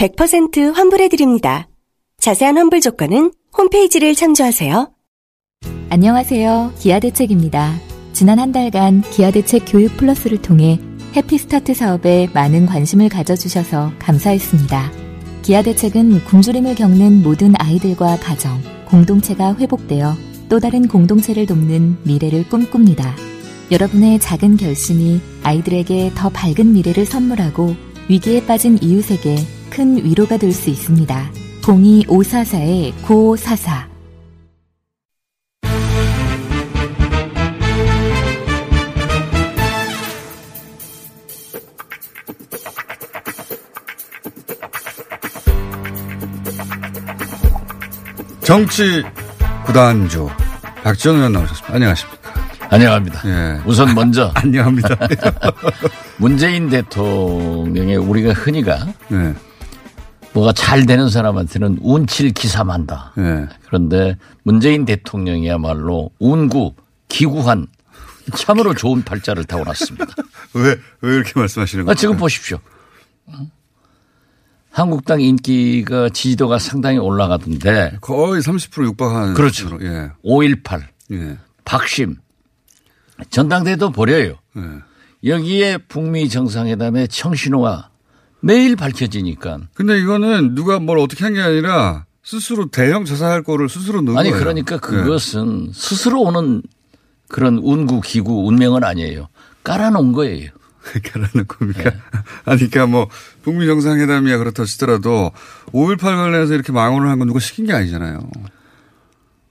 100% 환불해드립니다. 자세한 환불 조건은 홈페이지를 참조하세요. 안녕하세요. 기아대책입니다. 지난 한 달간 기아대책 교육 플러스를 통해 해피스타트 사업에 많은 관심을 가져주셔서 감사했습니다. 기아대책은 굶주림을 겪는 모든 아이들과 가정, 공동체가 회복되어 또 다른 공동체를 돕는 미래를 꿈꿉니다. 여러분의 작은 결심이 아이들에게 더 밝은 미래를 선물하고 위기에 빠진 이웃에게 큰 위로가 될 수 있습니다. 02544-9544 정치 구단주 박지원 의원 나오셨습니다. 안녕하십니까. 안녕합니다. 예. 우선 먼저 안녕합니다. 문재인 대통령의 우리가 흔히가 네. 뭐가 잘 되는 사람한테는 운칠 기삼한다. 네. 그런데 문재인 대통령이야말로 운구 기구한 참으로 좋은 팔자를 타고났습니다. 왜, 왜 이렇게 말씀하시는 아, 거예요? 지금 보십시오. 한국당 인기가 지지도가 상당히 올라가던데 거의 30% 육박하는. 그렇죠. 예. 5.18 예. 박심 전당대회도 버려요. 예. 여기에 북미 정상회담의 청신호가 매일 밝혀지니까 근데 이거는 누가 뭘 어떻게 한 게 아니라 스스로 대형 자살할 거를 스스로 넣은 아니 거예요. 그러니까 예. 그것은 스스로 오는 그런 운구 기구 운명은 아니에요. 깔아놓은 거예요. 그러는 겁니까? 아니, 그러니까 뭐, 북미 정상회담이야 그렇다 치더라도 5.18 관련해서 이렇게 망언을 한 건 누가 시킨 게 아니잖아요.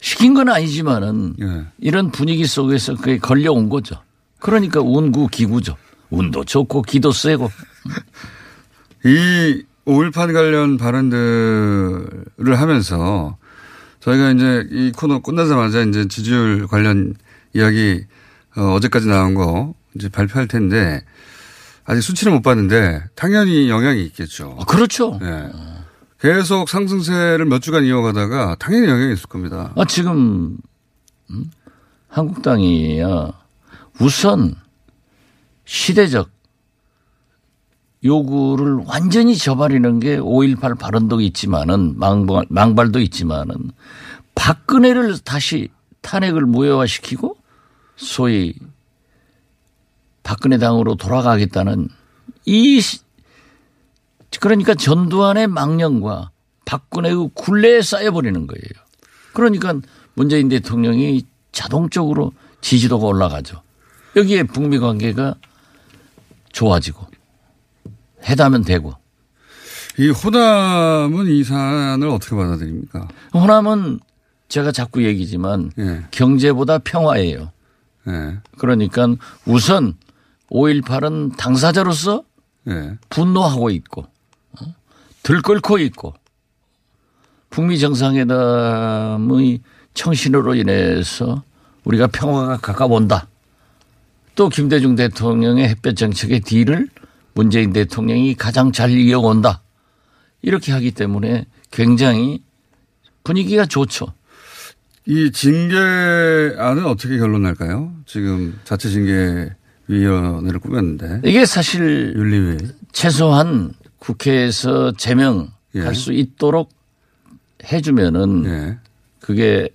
시킨 건 아니지만은 예. 이런 분위기 속에서 그게 걸려온 거죠. 그러니까 운구 기구죠. 운도 좋고 기도 세고 이 5.18 관련 발언들을 하면서 저희가 이제 이 코너 끝나자마자 이제 지지율 관련 이야기 어, 어제까지 나온 거 이제 발표할 텐데 아직 수치는 못 봤는데 당연히 영향이 있겠죠. 아, 그렇죠. 예. 계속 상승세를 몇 주간 이어가다가 당연히 영향이 있을 겁니다. 아, 지금 음? 한국당이야 우선 시대적 요구를 완전히 저버리는 게 5.18 발언도 있지만은 망발, 망발도 있지만은 박근혜를 다시 탄핵을 무효화시키고 소위 박근혜 당으로 돌아가겠다는 이 시- 그러니까 전두환의 망령과 박근혜의 굴레에 쌓여버리는 거예요. 그러니까 문재인 대통령이 자동적으로 지지도가 올라가죠. 여기에 북미 관계가 좋아지고 해담은 되고 이 호남은 이 사안을 어떻게 받아들입니까? 호남은 제가 자꾸 얘기지만 예. 경제보다 평화예요. 예. 그러니까 우선 5.18은 당사자로서 예. 분노하고 있고 어? 들끓고 있고 북미 정상회담의 청신으로 인해서 우리가 평화가 가까워온다. 또 김대중 대통령의 햇볕 정책의 뒤를 문재인 대통령이 가장 잘 이어온다. 이렇게 하기 때문에 굉장히 분위기가 좋죠. 이 징계안은 어떻게 결론 날까요? 지금 자체 징계위원회를 꾸몄는데 이게 사실 윤리위 최소한 국회에서 제명할 예. 수 있도록 해주면은 예. 그게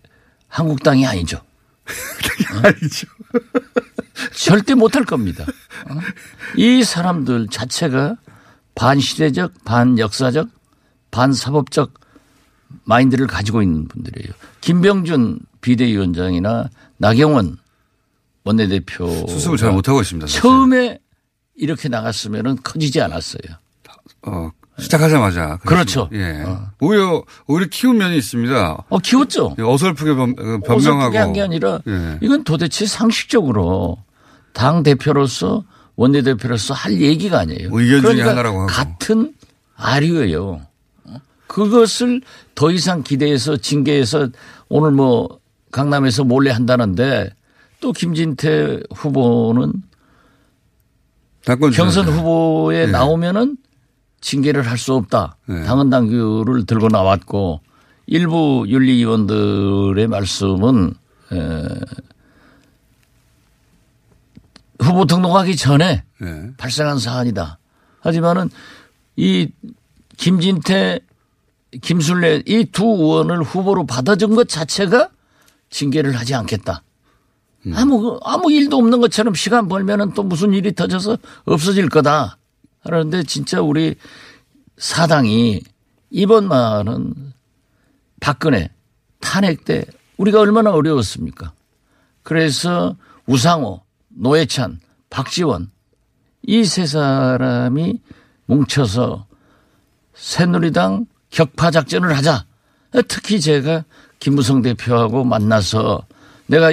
한국당이 아니죠. 아니죠. 절대 못할 겁니다. 어? 이 사람들 자체가 반시대적, 반역사적, 반사법적 마인드를 가지고 있는 분들이에요. 김병준 비대위원장이나 나경원 원내대표 수습을 잘 못하고 있습니다. 사실. 처음에 이렇게 나갔으면 커지지 않았어요. 어, 시작하자마자. 그렇죠. 예. 어. 오히려, 오히려 키운 면이 있습니다. 어, 키웠죠. 어설프게 변, 어, 변명하고. 어설프게 한 게 아니라 예. 이건 도대체 상식적으로 당 대표로서 원내 대표로서 할 얘기가 아니에요. 의견 중에 그러니까 하나라고 하고. 같은 아류예요. 어? 그것을 더 이상 기대해서 징계해서 오늘 뭐 강남에서 몰래 한다는데 또 김진태 후보는 경선. 후보에 네. 나오면은 징계를 할 수 없다. 네. 당헌 당규를 들고 나왔고 일부 윤리위원들의 말씀은 에, 후보 등록하기 전에 네. 발생한 사안이다. 하지만은 이 김진태, 김순례 이 두 의원을 후보로 받아준 것 자체가 징계를 하지 않겠다. 아무 아무 일도 없는 것처럼 시간 벌면은 또 무슨 일이 터져서 없어질 거다. 하는데 진짜 우리 사당이 이번 말은 박근혜 탄핵 때 우리가 얼마나 어려웠습니까? 그래서 우상호, 노회찬, 박지원 이 세 사람이 뭉쳐서 새누리당 격파 작전을 하자. 특히 제가 김무성 대표하고 만나서 내가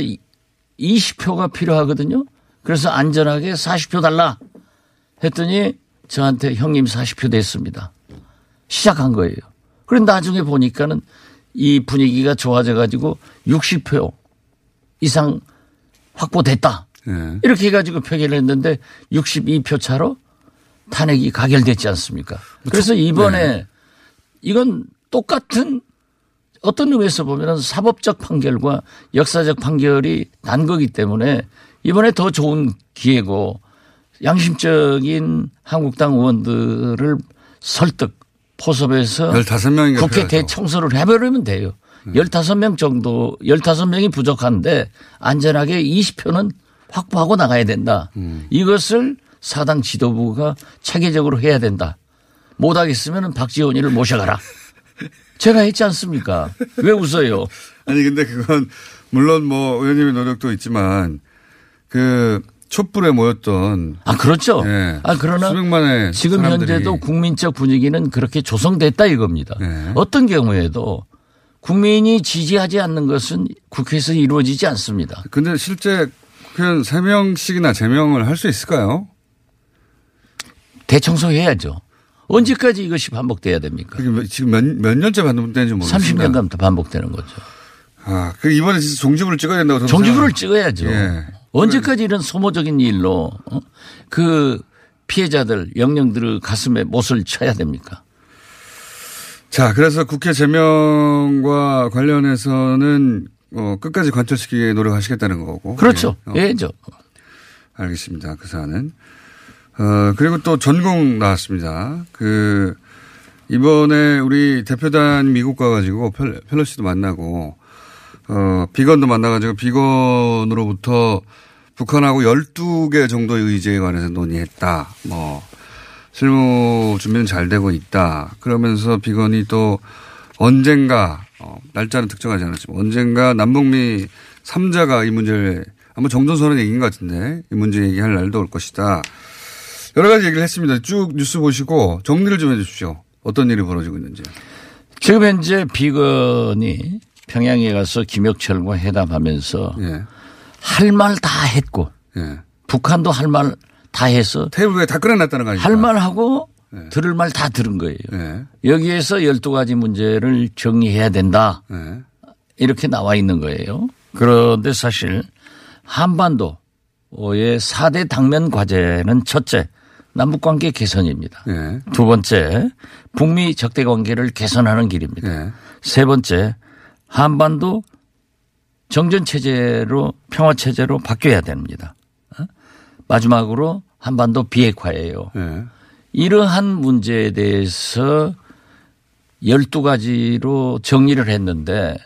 20표가 필요하거든요. 그래서 안전하게 40표 달라 했더니 저한테 형님 40표 됐습니다. 시작한 거예요. 그런데 나중에 보니까는 이 분위기가 좋아져 가지고 60표 이상 확보됐다. 네. 이렇게 해가지고 표결을 했는데 62표 차로 탄핵이 가결됐지 않습니까? 그래서 이번에 이건 똑같은 어떤 의미에서 보면 사법적 판결과 역사적 판결이 난 거기 때문에 이번에 더 좋은 기회고 양심적인 한국당 의원들을 설득 포섭해서 15명인가 국회. 대청소를 해버리면 돼요. 15명 정도, 15명이 부족한데 안전하게 20표는 확보하고 나가야 된다. 음. 이것을 사당 지도부가 체계적으로 해야 된다. 못하겠으면 박지원이를 모셔가라. 제가 했지 않습니까? 왜 웃어요? 아니 근데 그건 물론 뭐 의원님의 노력도 있지만 그 촛불에 모였던 아, 그렇죠. 예. 아, 그러나 수백만의 지금 사람들이 현재도 국민적 분위기는 그렇게 조성됐다 이겁니다. 네. 어떤 경우에도 국민이 지지하지 않는 것은 국회에서 이루어지지 않습니다. 근데 실제 국회의원 3명씩이나 제명을 할 수 있을까요? 대청소해야죠. 언제까지 이것이 반복돼야 됩니까? 지금 몇, 몇 년째 반복되는지 모르겠습니다. 30년간 더 반복되는 거죠. 아, 그 이번에 진짜 종지부를 찍어야 된다고 저는 종지부를 찍어야죠. 예. 언제까지 이런 소모적인 일로 어? 그 피해자들 영령들의 가슴에 못을 쳐야 됩니까? 자, 그래서 국회 제명과 관련해서는 어, 끝까지 관철시키게 노력하시겠다는 거고. 그렇죠. 예. 어, 예죠. 알겠습니다. 그 사안은. 어, 그리고 또 전공 나왔습니다. 그, 이번에 우리 대표단 미국 가가지고 펠- 펠로시도 만나고, 어, 비건도 만나가지고 비건으로부터 북한하고 12개 정도의 의제에 관해서 논의했다. 뭐, 실무 준비는 잘 되고 있다. 그러면서 비건이 또 언젠가, 어, 날짜는 특정하지 않았지만 언젠가 남북미 3자가 이 문제를 아마 정전선언 얘기인 것 같은데 이 문제 얘기할 날도 올 것이다. 여러 가지 얘기를 했습니다. 쭉 뉴스 보시고 정리를 좀 해 주십시오. 어떤 일이 벌어지고 있는지. 지금 현재 비건이 평양에 가서 김혁철과 회담하면서 예. 할말 다 했고 예. 북한도 할 말 다 해서 테이블 위에 다 끌어놨다는 거 아닙니까? 할말 하고 네. 들을 말 다 들은 거예요. 예. 여기에서 12가지 문제를 정리해야 된다. 예. 이렇게 나와 있는 거예요. 그런데 사실 한반도의 4대 당면 과제는 첫째, 남북관계 개선입니다. 예. 두 번째, 북미 적대 관계를 개선하는 길입니다. 예. 세 번째, 한반도 정전 체제로 평화 체제로 바뀌어야 됩니다. 어? 마지막으로 한반도 비핵화예요. 예. 이러한 문제에 대해서 12가지로 정리를 했는데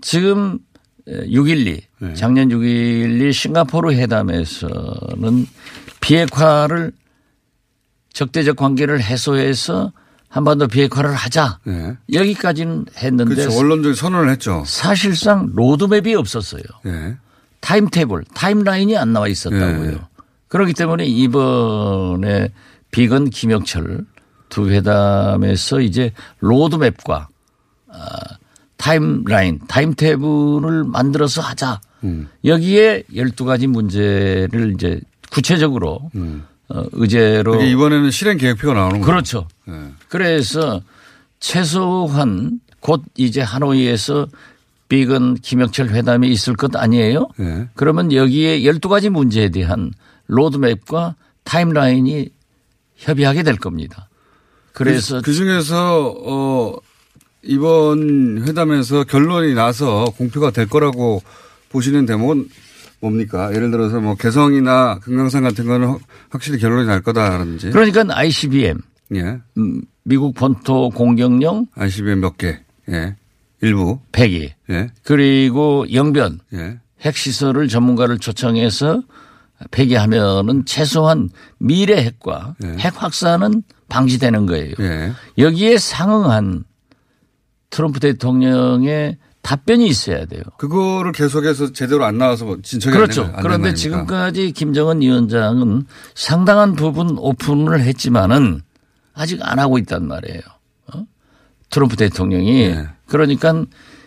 지금 6.12 네. 작년 6.12 싱가포르 회담에서는 비핵화를 적대적 관계를 해소해서 한반도 비핵화를 하자 예. 여기까지는 했는데 그렇죠. 원론적인 선언을 했죠. 사실상 로드맵이 없었어요. 예. 타임테이블, timeline이 안 나와 있었다고요. 네. 그렇기 때문에 이번에 비건 김영철 두 회담에서 이제 로드맵과 아, 타임라인, 타임테이블을 만들어서 하자. 음. 여기에 12가지 문제를 이제 구체적으로 어, 의제로 이번에는 실행 계획표가 나오는 거죠. 그렇죠. 예. 그래서 최소한 곧 이제 하노이에서 비건 김영철 회담이 있을 것 아니에요? 예. 그러면 여기에 12가지 문제에 대한 로드맵과 타임라인이 협의하게 될 겁니다. 그래서 그 중에서 어 이번 회담에서 결론이 나서 공표가 될 거라고 보시는 대목은 뭡니까? 예를 들어서 뭐 개성이나 금강산 같은 거는 확- 확실히 결론이 날 거다라든지. 그러니까 ICBM 예. 음, 미국 본토 공격용 ICBM 몇 개. 예. 일부. 폐기 예. 그리고 영변 예. 핵시설을 전문가를 초청해서 폐기하면은 최소한 미래 핵과 네. 핵 확산은 방지되는 거예요. 예. 여기에 상응한 트럼프 대통령의 답변이 있어야 돼요. 그거를 계속해서 제대로 안 나와서 뭐 진척이 그렇죠. 안 그런데 말입니까? 지금까지 김정은 위원장은 상당한 부분 오픈을 했지만은 아직 안 하고 있단 말이에요. 어? 트럼프 대통령이 네. 그러니까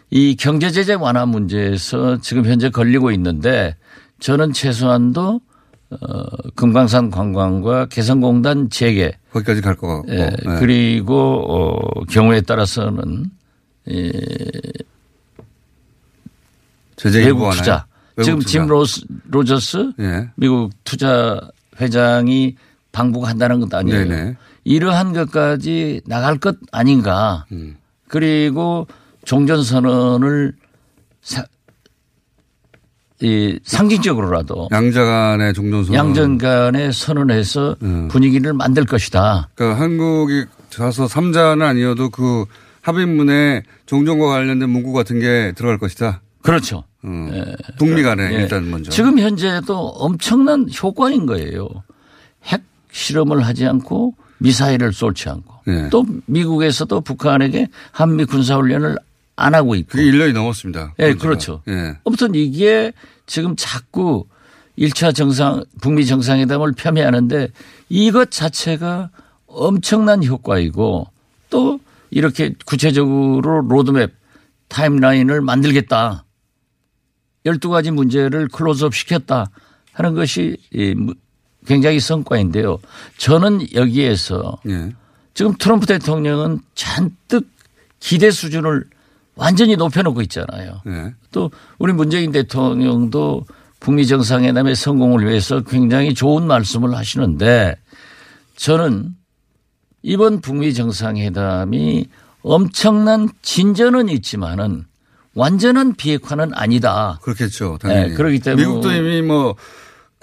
이 경제 제재 완화 문제에서 지금 현재 걸리고 있는데 저는 최소한도 어, 금강산 관광과 개성공단 재개 거기까지 갈 것 같고. 예, 예. 그리고 어, 경우에 따라서는 제재 외국 투자. 외국 지금 투자. 짐 로스, 로저스 예. 미국 투자 회장이 방북한다는 것도 아니에요. 네네. 이러한 것까지 나갈 것 아닌가. 음. 그리고 종전선언을 사, 이 상징적으로라도 양자 간의 종전선언. 양전 간에 선언해서 음. 분위기를 만들 것이다. 그러니까 한국이 가서 3자는 아니어도 그 합의문에 종전과 관련된 문구 같은 게 들어갈 것이다. 그렇죠. 음. 예. 북미 간에 예. 일단 먼저. 지금 현재도 엄청난 효과인 거예요. 핵 실험을 하지 않고 미사일을 쏠지 않고 예. 또 미국에서도 북한에게 한미 군사훈련을 안 하고 있고. 그게 1년이 넘었습니다. 예, 그건 그렇죠. 예. 아무튼 이게 지금 자꾸 1차 정상, 북미 정상회담을 폄훼하는데 이것 자체가 엄청난 효과이고 또 이렇게 구체적으로 로드맵 timeline을 만들겠다. 12가지 문제를 클로즈업 시켰다 하는 것이 굉장히 성과인데요. 저는 여기에서 예. 지금 트럼프 대통령은 잔뜩 기대 수준을 완전히 높여놓고 있잖아요. 예. 또 우리 문재인 대통령도 북미 정상회담의 성공을 위해서 굉장히 좋은 말씀을 하시는데 저는 이번 북미 정상회담이 엄청난 진전은 있지만은 완전한 비핵화는 아니다. 그렇겠죠. 당연히. 네, 그렇기 때문에 미국도 이미 뭐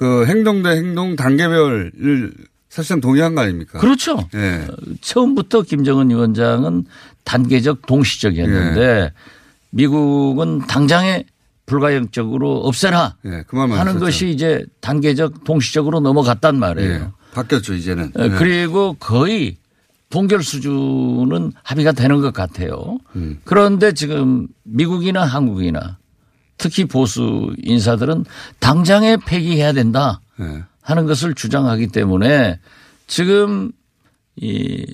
그 행동 대 행동 단계별을 사실상 동의한 거 아닙니까? 그렇죠. 예. 처음부터 김정은 위원장은 단계적 동시적이었는데 예. 미국은 당장에 불가역적으로 없애라 예. 그만 하는 것이 이제 단계적 동시적으로 넘어갔단 말이에요. 예. 바뀌었죠, 이제는. 어, 예. 그리고 거의 동결 수준은 합의가 되는 것 같아요. 음. 그런데 지금 미국이나 한국이나 특히 보수 인사들은 당장에 폐기해야 된다 예. 하는 것을 주장하기 때문에 지금 이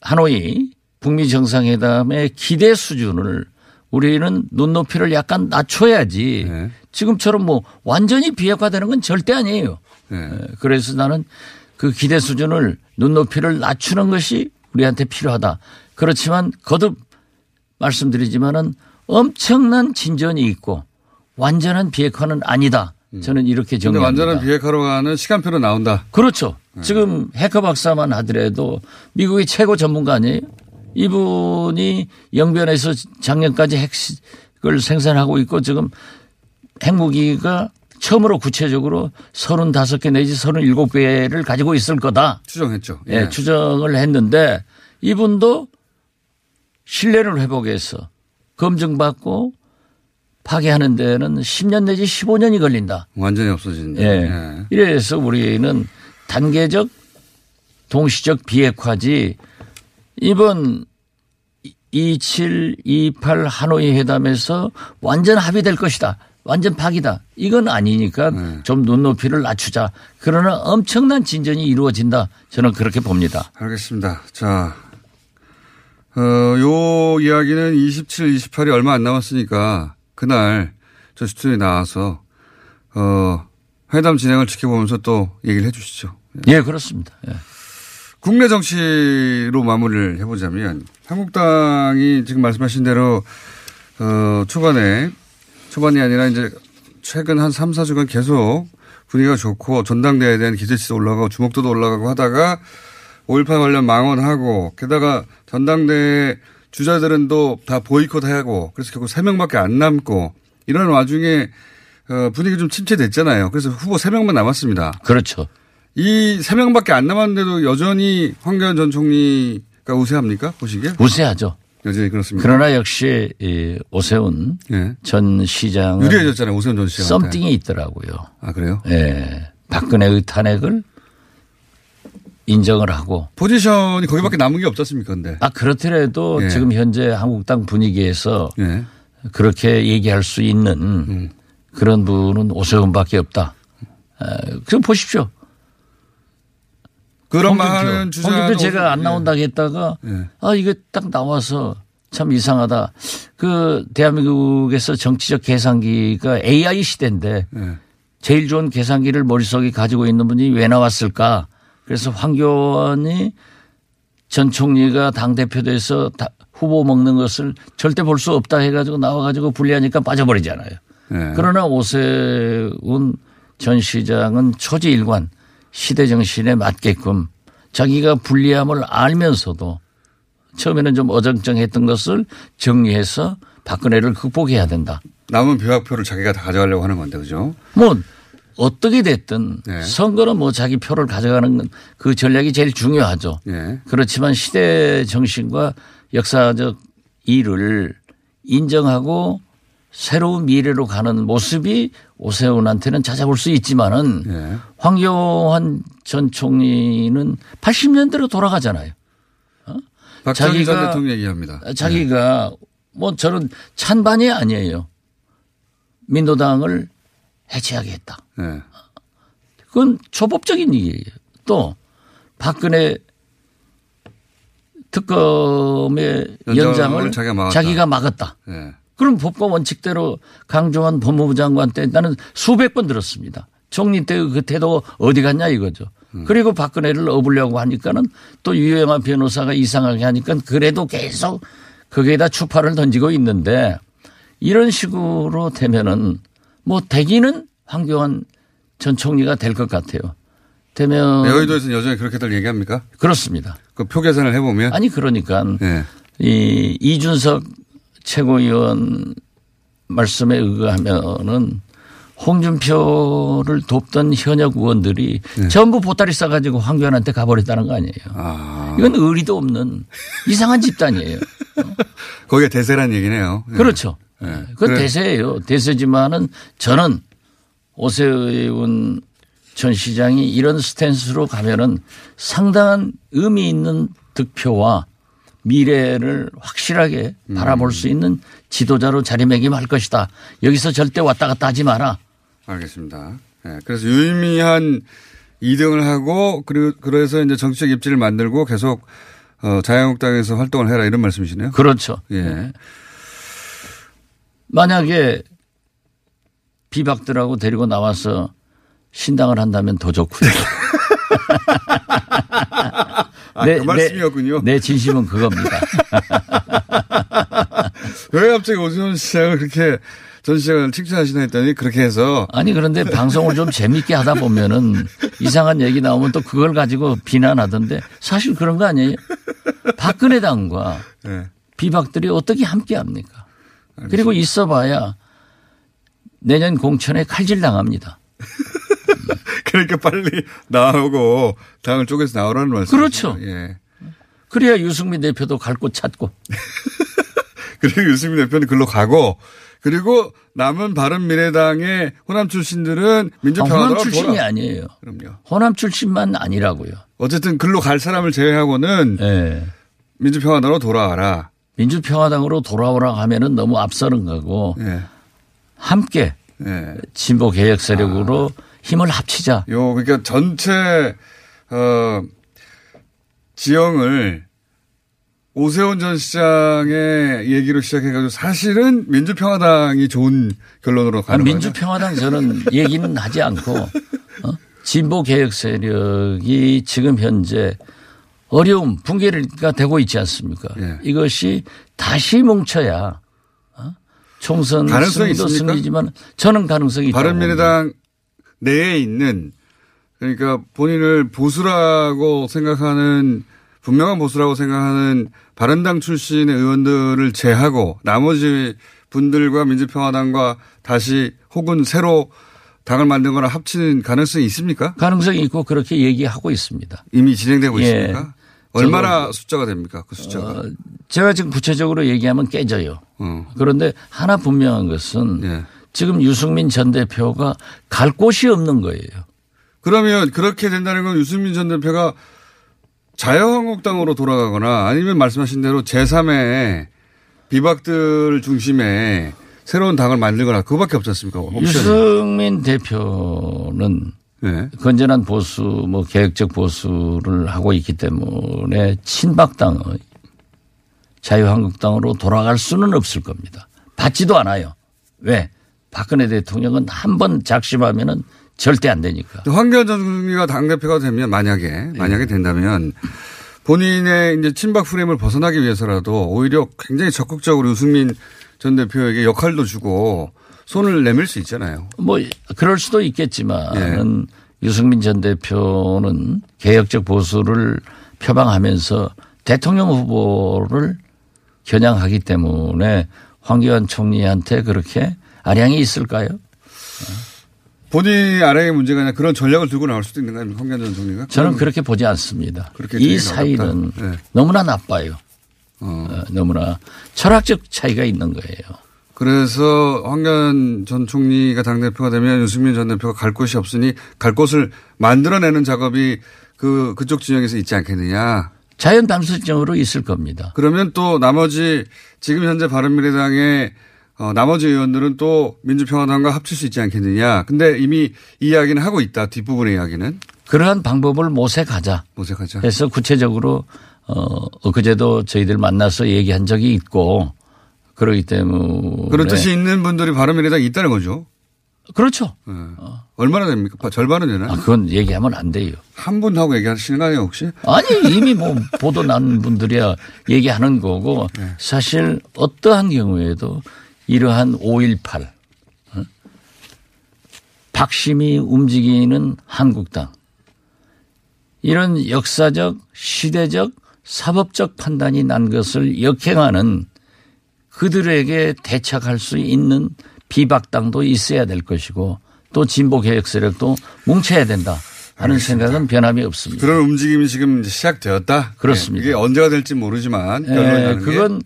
하노이 북미 정상회담의 기대 수준을 우리는 눈높이를 약간 낮춰야지 네. 지금처럼 뭐 완전히 비핵화되는 건 절대 아니에요. 예. 예, 그래서 나는 그 기대 수준을 눈높이를 낮추는 것이 우리한테 필요하다. 그렇지만 거듭 말씀드리지만은 엄청난 진전이 있고 완전한 비핵화는 아니다. 저는 이렇게 정리합니다. 완전한 비핵화로 가는 시간표로 나온다. 그렇죠. 지금 해커 박사만 하더라도 미국의 최고 전문가 아니에요? 이분이 영변에서 작년까지 핵을 생산하고 있고 지금 핵무기가 처음으로 구체적으로 35개 내지 37개를 가지고 있을 거다. 추정했죠. 예, 추정을 했는데 이분도 신뢰를 회복해서 검증받고 파괴하는 데는 10년 내지 15년이 걸린다. 완전히 없어진다. 예. 이래서 우리는 단계적 동시적 비핵화지 이번 27, 28 하노이 회담에서 완전 합의될 것이다. 완전 파기다. 이건 아니니까 네. 좀 눈높이를 낮추자. 그러나 엄청난 진전이 이루어진다. 저는 그렇게 봅니다. 알겠습니다. 자, 어, 요 이야기는 27, 28이 얼마 안 남았으니까 그날 저 스튜디오에 나와서 어, 회담 진행을 지켜보면서 또 얘기를 해 주시죠. 예, 그렇습니다. 예. 국내 정치로 마무리를 해보자면 한국당이 지금 말씀하신 대로 어, 초반에 초반이 아니라 이제 최근 한 3, 4주간 계속 분위기가 좋고 전당대회에 대한 기대치도 올라가고 주목도도 올라가고 하다가 5.18 관련 망언하고 게다가 전당대회 주자들은 또 다 보이콧하고 그래서 결국 3명밖에 안 남고 이런 와중에 어, 분위기 좀 침체됐잖아요. 그래서 후보 3명만 남았습니다. 그렇죠. 이 3명밖에 안 남았는데도 여전히 황교안 전 총리가 우세합니까? 보시기에? 우세하죠. 여전히 그렇습니다. 그러나 역시 이 오세훈 예. 전 시장은 유리해졌잖아요. 오세훈 전 씨한테. 썸띵이 있더라고요. 아, 그래요? 예. 박근혜의 탄핵을 인정을 하고 포지션이 거기밖에 남은 게 없지 않습니까? 근데. 아 그렇더라도 예. 지금 현재 한국당 분위기에서 예. 그렇게 얘기할 수 있는 음. 그런 분은 오세훈밖에 없다. 에, 그럼 보십시오. 그런. 말은 주장. 홍준표 제가 안 나온다고 했다가 예. 아 이거 딱 나와서 참 이상하다. 그 대한민국에서 정치적 계산기가 AI 시대인데 예. 제일 좋은 계산기를 머릿속에 가지고 있는 분이 왜 나왔을까? 그래서 황교안이 전 총리가 당 대표 돼서 다 후보 먹는 것을 절대 볼 수 없다 해가지고 나와가지고 불리하니까 빠져버리잖아요. 예. 그러나 오세훈 전 시장은 초지일관 시대 정신에 맞게끔 자기가 불리함을 알면서도 처음에는 좀 어정쩡했던 것을 정리해서 박근혜를 극복해야 된다. 남은 벼락표를 자기가 다 가져가려고 하는 건데, 그죠? 뭐 어떻게 됐든 네. 선거는 뭐 자기 표를 가져가는 건그 전략이 제일 중요하죠. 예. 그렇지만 시대 정신과 역사적 일을 인정하고 새로운 미래로 가는 모습이 오세훈한테는 찾아볼 수 있지만은 예. 황교안 전 총리는 80년대로 돌아가잖아요. 박정희 전 자기가- 대통령 얘기합니다. 자기가 뭐 저는 찬반이 아니에요. 민노당을 해체하겠다. 예. 그건 초법적인 얘기예요. 또 박근혜 특검의 연장을 연장을 자기가 막았다. 자기가 막았다. 예. 그럼 법과 원칙대로 강조한 법무부 장관 때 나는 수백 번 들었습니다. 총리 때그 태도 어디 갔냐 이거죠. 그리고 박근혜를 업으려고 하니까는 또 유영한 변호사가 이상하게 하니까 그래도 계속 거기에다 추파를 던지고 있는데 이런 식으로 되면은 뭐 대기는 황교안 전 총리가 될 것 같아요. 되면 네, 여의도에서는 여전히 그렇게들 얘기합니까? 그렇습니다. 그 표 계산을 해보면. 아니 그러니까 예. 이 이준석 최고위원 말씀에 의하면은 홍준표를 돕던 현역 의원들이 전부 보따리 싸가지고 황교안한테 가버렸다는 거 아니에요. 아. 이건 의리도 없는 이상한 집단이에요. 거기가 대세란 얘기네요. 예. 그렇죠. 예. 그건 그래. 대세예요. 대세지만은 저는 오세훈 전 시장이 이런 스탠스로 가면은 상당한 의미 있는 득표와 미래를 확실하게 바라볼 수 있는 지도자로 자리매김할 것이다. 여기서 절대 왔다 갔다 하지 마라. 알겠습니다. 예. 그래서 유의미한 2등을 하고 그리고 그래서 이제 정치적 입지를 만들고 계속 어, 자유한국당에서 활동을 해라 이런 말씀이시네요. 그렇죠. 예. 만약에 비박들하고 데리고 나와서 신당을 한다면 더 좋고요. 그 말씀이었군요. 내 진심은 그겁니다. 왜 갑자기 오세훈 시장을 그렇게 전 시장을 칭찬하시나 했더니 그렇게 해서 아니 그런데 방송을 좀 재밌게 하다 보면은 이상한 얘기 나오면 또 그걸 가지고 비난하던데 사실 그런 거 아니에요? 박근혜 당과 예. 비박들이 어떻게 함께 합니까? 그리고 있어봐야 내년 공천에 칼질 당합니다. 그러니까 빨리 나오고 당을 쪼개서 나오라는 말씀. 그렇죠. 예. 그래야 유승민 대표도 갈 곳 찾고 그리고 유승민 대표는 글로 가고 그리고 남은 바른 미래당의 호남 출신들은 아, 민주평화당으로 호남 출신이 돌아. 아니에요. 그럼요. 호남 출신만 아니라고요. 어쨌든 글로 갈 사람을 제외하고는 예. 민주평화당으로 돌아와라. 민주평화당으로 돌아오라 하면은 너무 앞서는 거고 예. 함께 예. 진보 개혁 세력으로 힘을 합치자. 요 그러니까 전체 어 지형을 오세훈 전 시장의 얘기로 시작해가지고 사실은 민주평화당이 좋은 결론으로 가는 거예요. 민주평화당 저는 얘기는 하지 않고 어? 진보 개혁 세력이 지금 현재 어려움, 붕괴가 되고 있지 않습니까? 예. 이것이 다시 뭉쳐야 어? 총선 가능성이 승리도 있습니까? 승리지만 저는 가능성이. 바른미래당 내에 있는 그러니까 본인을 보수라고 생각하는 분명한 보수라고 생각하는 바른당 출신의 의원들을 제하고 나머지 분들과 민주평화당과 다시 혹은 새로 당을 만들거나 합치는 가능성이 있습니까? 가능성이 있고 그렇게 얘기하고 있습니다. 이미 진행되고 예. 있습니까? 얼마나 숫자가 됩니까? 그 숫자가. 어, 제가 지금 구체적으로 얘기하면 깨져요. 어. 그런데 하나 분명한 것은 예. 지금 유승민 전 대표가 갈 곳이 없는 거예요. 그러면 그렇게 된다는 건 유승민 전 대표가 자유한국당으로 돌아가거나 아니면 말씀하신 대로 제3의 비박들 중심의 새로운 당을 만들거나 그거밖에 없지 않습니까? 옵션이. 유승민 대표는 네. 건전한 보수, 뭐 개혁적 보수를 하고 있기 때문에 친박당의 자유한국당으로 돌아갈 수는 없을 겁니다. 받지도 않아요. 왜? 박근혜 대통령은 한 번 작심하면은 절대 안 되니까. 황교안 전 총리가 당대표가 되면 만약에, 만약에 된다면 본인의 이제 친박 프레임을 벗어나기 위해서라도 오히려 굉장히 적극적으로 유승민 전 대표에게 역할도 주고 손을 내밀 수 있잖아요. 뭐 그럴 수도 있겠지만은 유승민 전 대표는 개혁적 보수를 표방하면서 대통령 후보를 겨냥하기 때문에 황교안 총리한테 그렇게 아량이 있을까요? 본인이 아래의 문제가 아니라 그런 전략을 들고 나올 수도 있는 거 아닙니까? 황교안 전 총리가? 저는 그렇게 보지 않습니다. 이 사이는. 네. 너무나 나빠요. 어. 어, 너무나 철학적 차이가 있는 거예요. 그래서 황교안 전 총리가 당대표가 되면 유승민 전 대표가 갈 곳이 없으니 갈 곳을 만들어내는 작업이 그, 그쪽 진영에서 있지 않겠느냐. 자연 당설정으로 있을 겁니다. 그러면 또 나머지 지금 현재 바른미래당의 어, 나머지 의원들은 또 민주평화당과 합칠 수 있지 않겠느냐. 근데 이미 이 이야기는 하고 있다. 뒷부분의 이야기는. 그러한 방법을 모색하자. 모색하자. 그래서 구체적으로 어 엊그제도 저희들 만나서 얘기한 적이 있고 그러기 때문에 그런 뜻이 있는 분들이 바른미래당에 있다는 거죠. 그렇죠. 예. 얼마나 됩니까? 절반은 되나? 아, 그건 얘기하면 안 돼요. 한 분하고 얘기하시는 거 아니에요, 혹시? 아니 이미 뭐 보도 난 분들이야 얘기하는 거고 네. 사실 어떠한 경우에도 이러한 5.18 어? 박심이 움직이는 한국당 이런 역사적 시대적 사법적 판단이 난 것을 역행하는 그들에게 대척할 수 있는 비박당도 있어야 될 것이고 또 진보 개혁 세력도 뭉쳐야 된다 하는 알겠습니다. 생각은 변함이 없습니다. 그런 움직임이 지금 시작되었다. 그렇습니다. 예, 이게 언제가 될지 모르지만 예, 결론이 나는 게 그건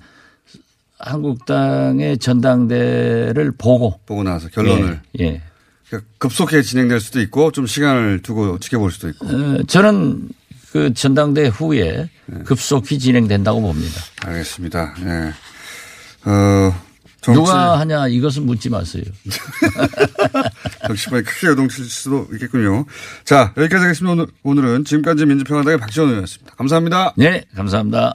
한국당의 전당대를 보고 보고 나서 결론을 예, 예. 그러니까 급속하게 진행될 수도 있고 좀 시간을 두고 지켜볼 수도 있고. 어, 저는 그 전당대 후에 네. 급속히 진행된다고 봅니다. 알겠습니다. 예. 어, 정치, 누가 하냐 이것은 묻지 마세요. 정치판이 크게 요동칠 수도 있겠군요. 자, 여기까지 하겠습니다. 오늘, 오늘은 지금까지 민주평화당의 박지원 의원이었습니다. 감사합니다. 네, 감사합니다.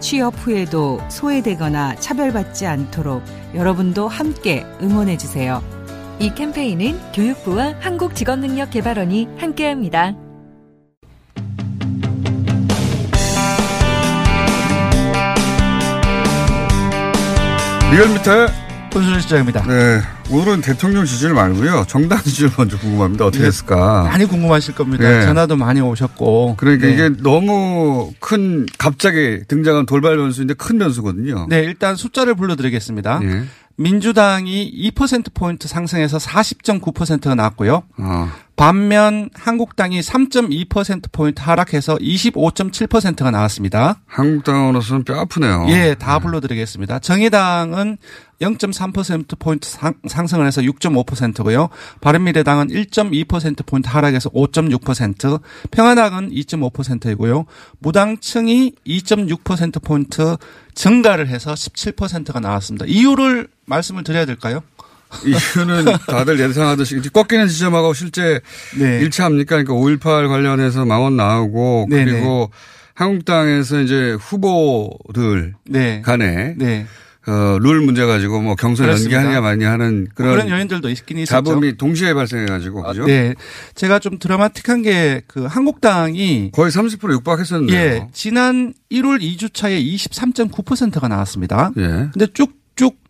취업 후에도 소외되거나 차별받지 않도록 여러분도 함께 응원해 주세요. 이 캠페인은 교육부와 한국직업능력개발원이 함께합니다. 리얼미터의 손순일 시장입니다. 네. 오늘은 대통령 지지율 말고요. 정당 지지율 먼저 궁금합니다. 어떻게 네. 했을까? 많이 궁금하실 겁니다. 네. 전화도 많이 오셨고. 그러니까 네. 이게 너무 큰 갑자기 등장한 돌발 변수인데 큰 변수거든요. 네, 일단 숫자를 불러드리겠습니다. 예. 민주당이 2%포인트 상승해서 40.9%가 나왔고요. 어. 반면 한국당이 3.2%포인트 하락해서 25.7%가 나왔습니다. 한국당으로서는 뼈 아프네요. 예, 다 불러드리겠습니다. 정의당은 0.3%포인트 상, 상승을 해서 6.5%고요. 바른미래당은 1.2%포인트 하락해서 5.6%, 평화당은 2.5%이고요. 무당층이 2.6%포인트 증가를 해서 17%가 나왔습니다. 이유를 말씀을 드려야 될까요? 이유는 다들 예상하듯이 꺾이는 지점하고 실제 네. 일치합니까? 그러니까 5.18 관련해서 망원 나오고 네네. 그리고 한국당에서 이제 후보들 네. 간에 네. 어, 룰 문제 가지고 뭐 경선 그렇습니다. 연기하느냐 마냐 하는 그런, 그런 요인들도 있긴 있었죠. 잡음이 동시에 발생해 가지고 그죠? 네. 제가 좀 드라마틱한 게 그 한국당이 거의 30% 육박했었는데요. 예, 지난 1월 2주차에 23.9%가 나왔습니다. 예. 근데 쭉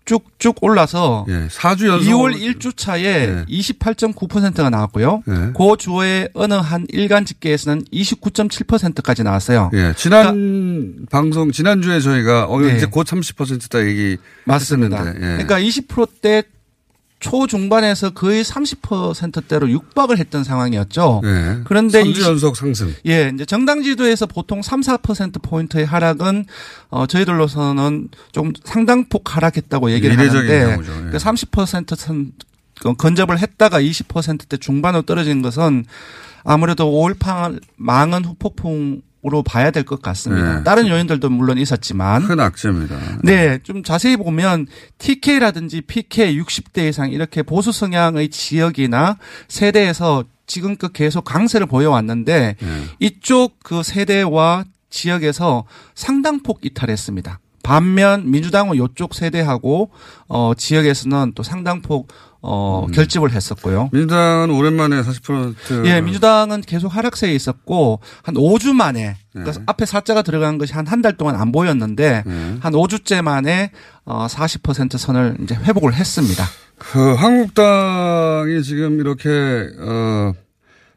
쭉쭉쭉 올라서 예. 4주 연속 2월 1주 차에 예. 28.9%가 나왔고요. 예. 그 주에 어느 한 일간 집계에서는 29.7%까지 나왔어요. 예. 지난 방송 지난주에 저희가 어 그러니까 네. 이제 곧 30%다 얘기 맞습니다. 예. 그러니까 20%대 초중반에서 거의 30%대로 육박을 했던 상황이었죠. 예. 그런데 3주 20 연속 상승. 예, 이제 정당 지도에서 보통 3, 4% 포인트의 하락은 어 저희들로서는 좀 상당폭 하락했다고 얘기를 이례적인 하는데 경우죠. 예. 그 30%선 건접을 했다가 20%대 중반으로 떨어진 것은 아무래도 5.18 망은 후폭풍 으로 봐야 될 것 같습니다. 네. 다른 요인들도 물론 있었지만 큰 악재입니다. 네, 좀 자세히 보면 TK라든지 PK 60대 이상 이렇게 보수 성향의 지역이나 세대에서 지금껏 계속 강세를 보여왔는데 네. 이쪽 그 세대와 지역에서 상당폭 이탈했습니다. 반면 민주당은 이쪽 세대하고 어 지역에서는 또 상당폭 어 결집을 했었고요. 민주당은 오랜만에 40% 예, 민주당은 계속 하락세에 있었고 한 5주 만에 그러니까 네. 앞에 사자가 들어간 것이 한 한 달 동안 안 보였는데 네. 한 5주째 만에 어 40% 선을 이제 회복을 했습니다. 그 한국당이 지금 이렇게 어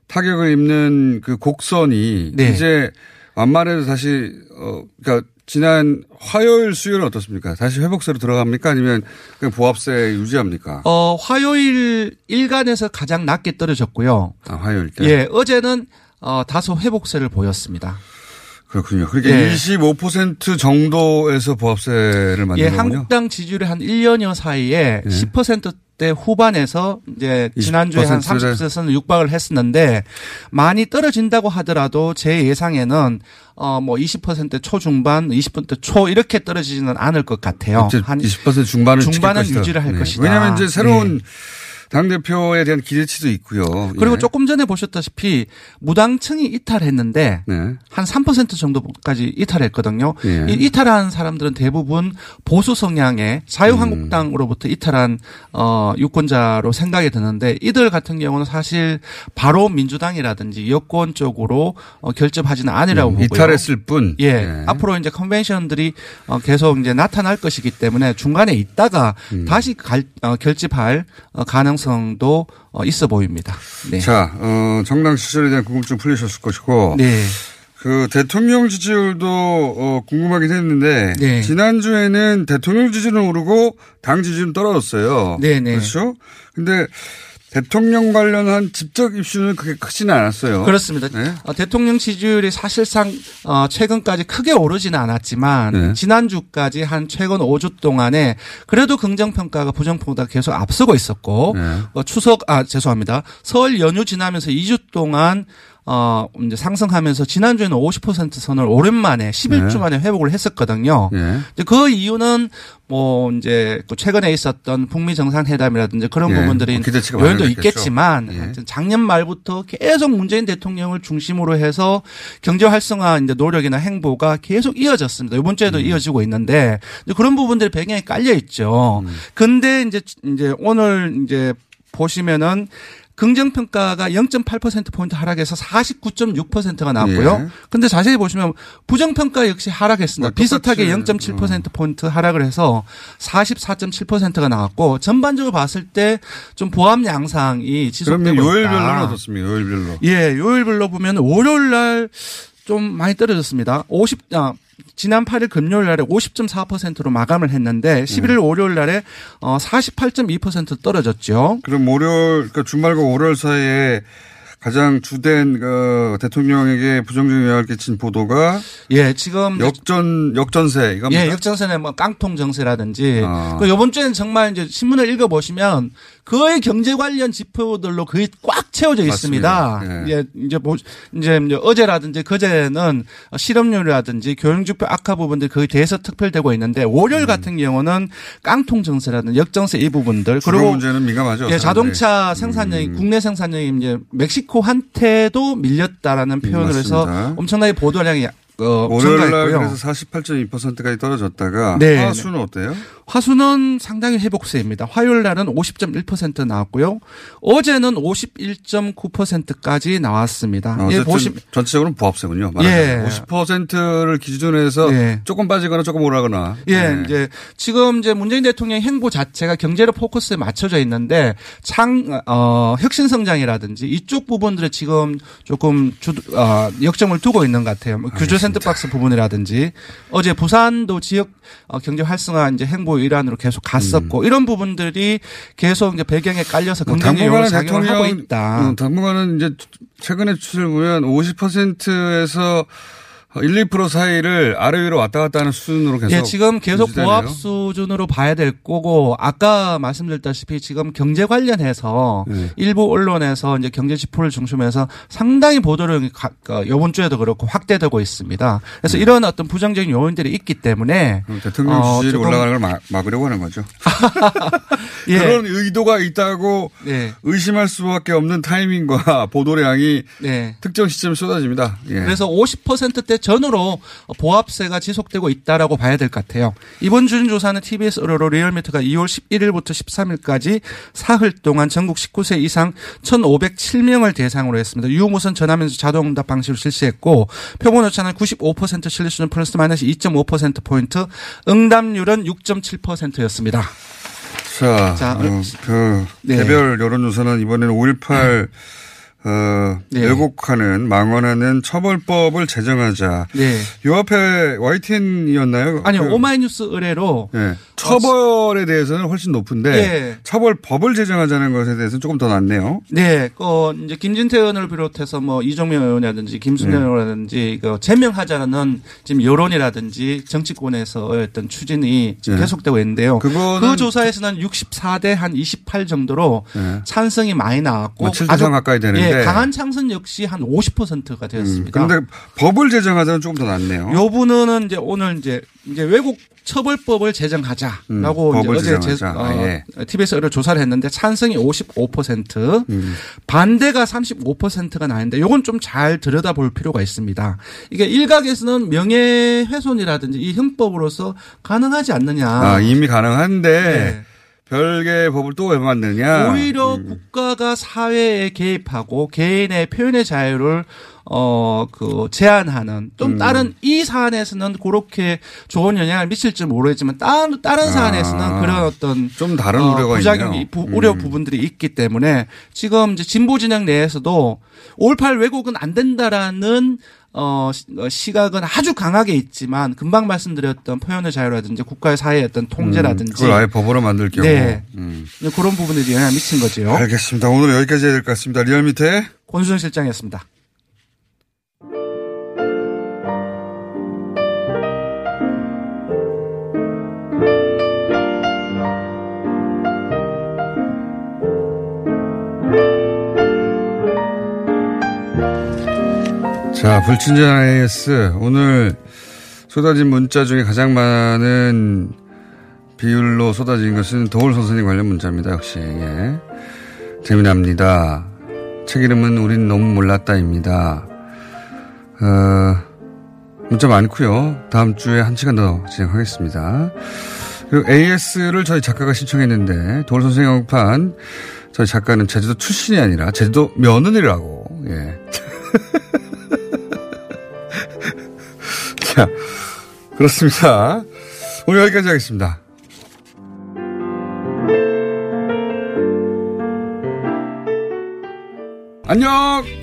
타격을 입는 그 곡선이 네. 이제 완만해도 다시 어 그러니까 지난 화요일 수요일은 어떻습니까? 다시 회복세로 들어갑니까? 아니면 그냥 보합세 유지합니까? 어 화요일 일간에서 가장 낮게 떨어졌고요. 아, 화요일 때. 예, 어제는 어 다소 회복세를 보였습니다. 그렇군요. 그러니까 예. 25% 정도에서 보합세를 만든 예, 거군요. 한국당 지지율이 한 1년여 사이에 예. 10%대 후반에서 이제 지난주에 한20% 30%는 육박을 했었는데 많이 떨어진다고 하더라도 제 예상에는 어뭐 20% 초중반, 20%초 이렇게 떨어지지는 않을 것 같아요. 한 20% 중반은 지킬 중반은. 유지를 할 네. 것이다. 왜냐하면 이제 새로운 예. 당 대표에 대한 기대치도 있고요. 그리고 예. 조금 전에 보셨다시피 무당층이 이탈했는데 네. 한3% 정도까지 이탈했거든요. 예. 이 이탈한 사람들은 대부분 보수 성향의 자유한국당으로부터 이탈한 어 유권자로 생각이 드는데 이들 같은 경우는 사실 바로 민주당이라든지 여권 쪽으로 어 결집하지는 않으라고 음, 보고요. 이탈했을 뿐. 예. 네. 앞으로 이제 컨벤션들이 어, 계속 이제 나타날 것이기 때문에 중간에 있다가 음. 다시 갈, 어, 결집할 어, 가능성도 어, 있어 보입니다. 네. 자, 어, 정당 시절에 대한 궁금증 풀리셨을 것이고. 네. 그 대통령 지지율도 어, 궁금하긴 했는데 네. 지난주에는 대통령 지지율은 오르고 당 지지율은 떨어졌어요. 네네. 그렇죠? 근데 대통령 관련한 직접 입슈는 그렇게 크지는 않았어요. 그렇습니다. 네. 어, 대통령 지지율이 사실상 어, 최근까지 크게 오르지는 않았지만 네. 지난주까지 한 최근 5주 동안에 그래도 긍정 평가가 부정 평가가 계속 앞서고 있었고 네. 어, 추석 아 죄송합니다. 설 연휴 지나면서 2주 동안 어 이제 상승하면서 지난주에는 50% 선을 오랜만에 11주 네. 만에 회복을 했었거든요. 예. 이제 그 이유는 뭐 이제 그 최근에 있었던 북미 정상회담이라든지 그런 예. 부분들이 뭐 요인도. 있겠지만 예. 작년 말부터 계속 문재인 대통령을 중심으로 해서 경제 활성화 이제 노력이나 행보가 계속 이어졌습니다. 이번 주에도 음. 이어지고 있는데 그런 부분들이 배경에 깔려 있죠. 음. 근데 이제 이제 오늘 이제 보시면은 긍정평가가 0.8%포인트 하락해서 49.6%가 나왔고요. 예. 근데 자세히 보시면 부정평가 역시 하락했습니다. 뭐 비슷하게 똑같이, 0.7%포인트 하락을 해서 44.7%가 나왔고 전반적으로 봤을 때 좀 보합 양상이 지속되고 그러면. 요일별로는 어떻습니까? 요일별로. 예, 요일별로 보면 월요일 날 좀 많이 떨어졌습니다. 50, 아, 지난 8일 금요일 날에 50.4%로 마감을 했는데 11일 월요일 날에 어, 48.2% 떨어졌죠. 그럼 월요일, 그러니까 주말과 월요일 사이에 가장 주된 그 대통령에게 부정적인 영향을 끼친 보도가 예, 지금 역전 역전세 이겁니까? 예, 역전세는 뭐 깡통 정세라든지. 아. 그 이번 주에는 정말 이제 신문을 읽어 보시면 거의 경제 관련 지표들로 거의 꽉 채워져 있습니다. 맞습니다. 예, 이제 뭐 이제 이제 어제라든지 그제는 실업률이라든지 교육지표 악화 부분들이 거의 대서특필되고 있는데 월요일 같은 경우는 깡통 정세라든지 역정세 이 부분들 그리고 문제는 민감하죠. 예. 자동차 생산량이 국내 생산량이 이제 멕시코한테도 밀렸다라는 표현을 해서 맞습니다. 엄청나게 보도량이 어, 월요일 날. 그래서 48.2%까지 떨어졌다가 네. 화수는 어때요? 화수는 상당히 회복세입니다. 화요일 날은 50.1% 나왔고요. 어제는 51.9%까지 나왔습니다. 어, 예, 보시 전체적으로는 부합세군요. 예. 50%를 기준으로 해서 예. 조금 빠지거나 조금 오르거나. 예, 네. 이제 지금 이제 문재인 대통령 행보 자체가 경제로 포커스에 맞춰져 있는데 창, 어, 혁신 성장이라든지 이쪽 부분들에 지금 조금 주, 어, 역점을 두고 있는 것 같아요. 뭐 규제 샌드박스 부분이라든지 어제 부산도 지역 어, 경제 활성화 이제 행보 일환으로 계속 갔었고 이런 부분들이 계속 이제 배경에 깔려서 뭐 당분간은 작용을 하고 대통령, 있다. 음, 당분간은 이제 최근의 추세를 보면 50%에서 1, 2% 사이를 아래 위로 왔다 갔다 하는 수준으로 계속. 예, 지금 계속 유지되네요. 보합 수준으로 봐야 될 거고 아까 말씀드렸다시피 지금 경제 관련해서 네. 일부 언론에서 이제 경제 지표를 중심해서 상당히 보도량이 가- 어, 이번 주에도 그렇고 확대되고 있습니다. 그래서 이런 어떤 부정적인 요인들이 있기 때문에 대통령 어, 지지율이 올라가는 걸 막, 막으려고 하는 거죠. 예. 그런 의도가 있다고 네. 의심할 수밖에 없는 타이밍과 보도량이 네. 특정 시점에 쏟아집니다. 예. 그래서 50%대 전후로 보합세가 지속되고 있다라고 봐야 될 것 같아요. 이번 주 조사는 TBS 의뢰로 리얼미터가 2월 11일부터 13일까지 사흘 동안 전국 19세 이상 1,507명을 대상으로 했습니다. 유무선 전화면서 자동응답 방식으로 실시했고 표본 오차는 95% 신뢰 수준 플러스 마이너스 2.5% 포인트, 응답률은 6.7%였습니다. 자, 자, 어, 그 네. 개별 여론조사는 이번에는 5.18 어, 네. 왜곡하는 망언하는 처벌법을 제정하자. 네. 요 앞에 YTN이었나요? 아니요, 오마이뉴스 의뢰로 예. 처벌에 대해서는 훨씬 높은데 예. 처벌법을 제정하자는 것에 대해서는 조금 더 낮네요. 네, 그 이제 김진태 의원을 비롯해서 뭐 이종명 의원이라든지 김순현 네. 의원이라든지 그 제명하자는 지금 여론이라든지 정치권에서의 어떤 추진이 지금 네. 계속되고 있는데요. 그거는 그 조사에서는 64대 한 28 정도로 네. 찬성이 많이 나왔고 뭐 7대3 가까이 되는 데. 예, 강한 창선 역시 한 50%가 되었습니다. 그런데 법을 제정하자는 조금 더 낮네요. 요 부분은 이제 오늘 이제 이제 외국 처벌법을 제정하자라고 음, 이제 어제 제. 어, 아예. TBS 의뢰 조사를 했는데 찬성이 55%, 음. 반대가 35%가 나는데 요건 좀 잘 들여다볼 필요가 있습니다. 이게 일각에서는 명예훼손이라든지 이 형법으로서 가능하지 않느냐. 아, 이미 가능한데 네. 별개의 법을 또 왜 만드냐. 오히려 음. 국가가 사회에 개입하고 개인의 표현의 자유를 어, 그, 제한하는, 좀 음. 다른, 이 사안에서는 그렇게 좋은 영향을 미칠지 모르겠지만, 다른, 다른 사안에서는 그런 어떤. 좀 다른 어, 우려가 부작용이. 부- 음. 우려 부분들이 있기 때문에, 지금 이제 진보 진영 내에서도 5.18 왜곡은 안 된다라는 어, 시- 어, 시각은 아주 강하게 있지만 금방 말씀드렸던 표현의 자유라든지 국가의 사회의 어떤 통제라든지 음, 그걸 아예 법으로 만들 경우. 네. 음. 그런 부분들이 영향을 미친 거죠. 알겠습니다. 오늘 여기까지 해야 될 것 같습니다. 리얼 밑에 권수정 실장이었습니다. 자, 불친절한 AS. 오늘 쏟아진 문자 중에 가장 많은 비율로 쏟아진 것은 도울 선생님 관련 문자입니다. 역시, 예. 재미납니다. 책 이름은 우린 너무 몰랐다입니다. 어, 문자 많고요 다음 주에 한 시간 더 진행하겠습니다. 그리고 AS를 저희 작가가 신청했는데, 도울 선생님 영판, 저희 작가는 제주도 출신이 아니라 제주도 며느리라고, 예. 자, 그렇습니다. 오늘 여기까지 하겠습니다. 안녕!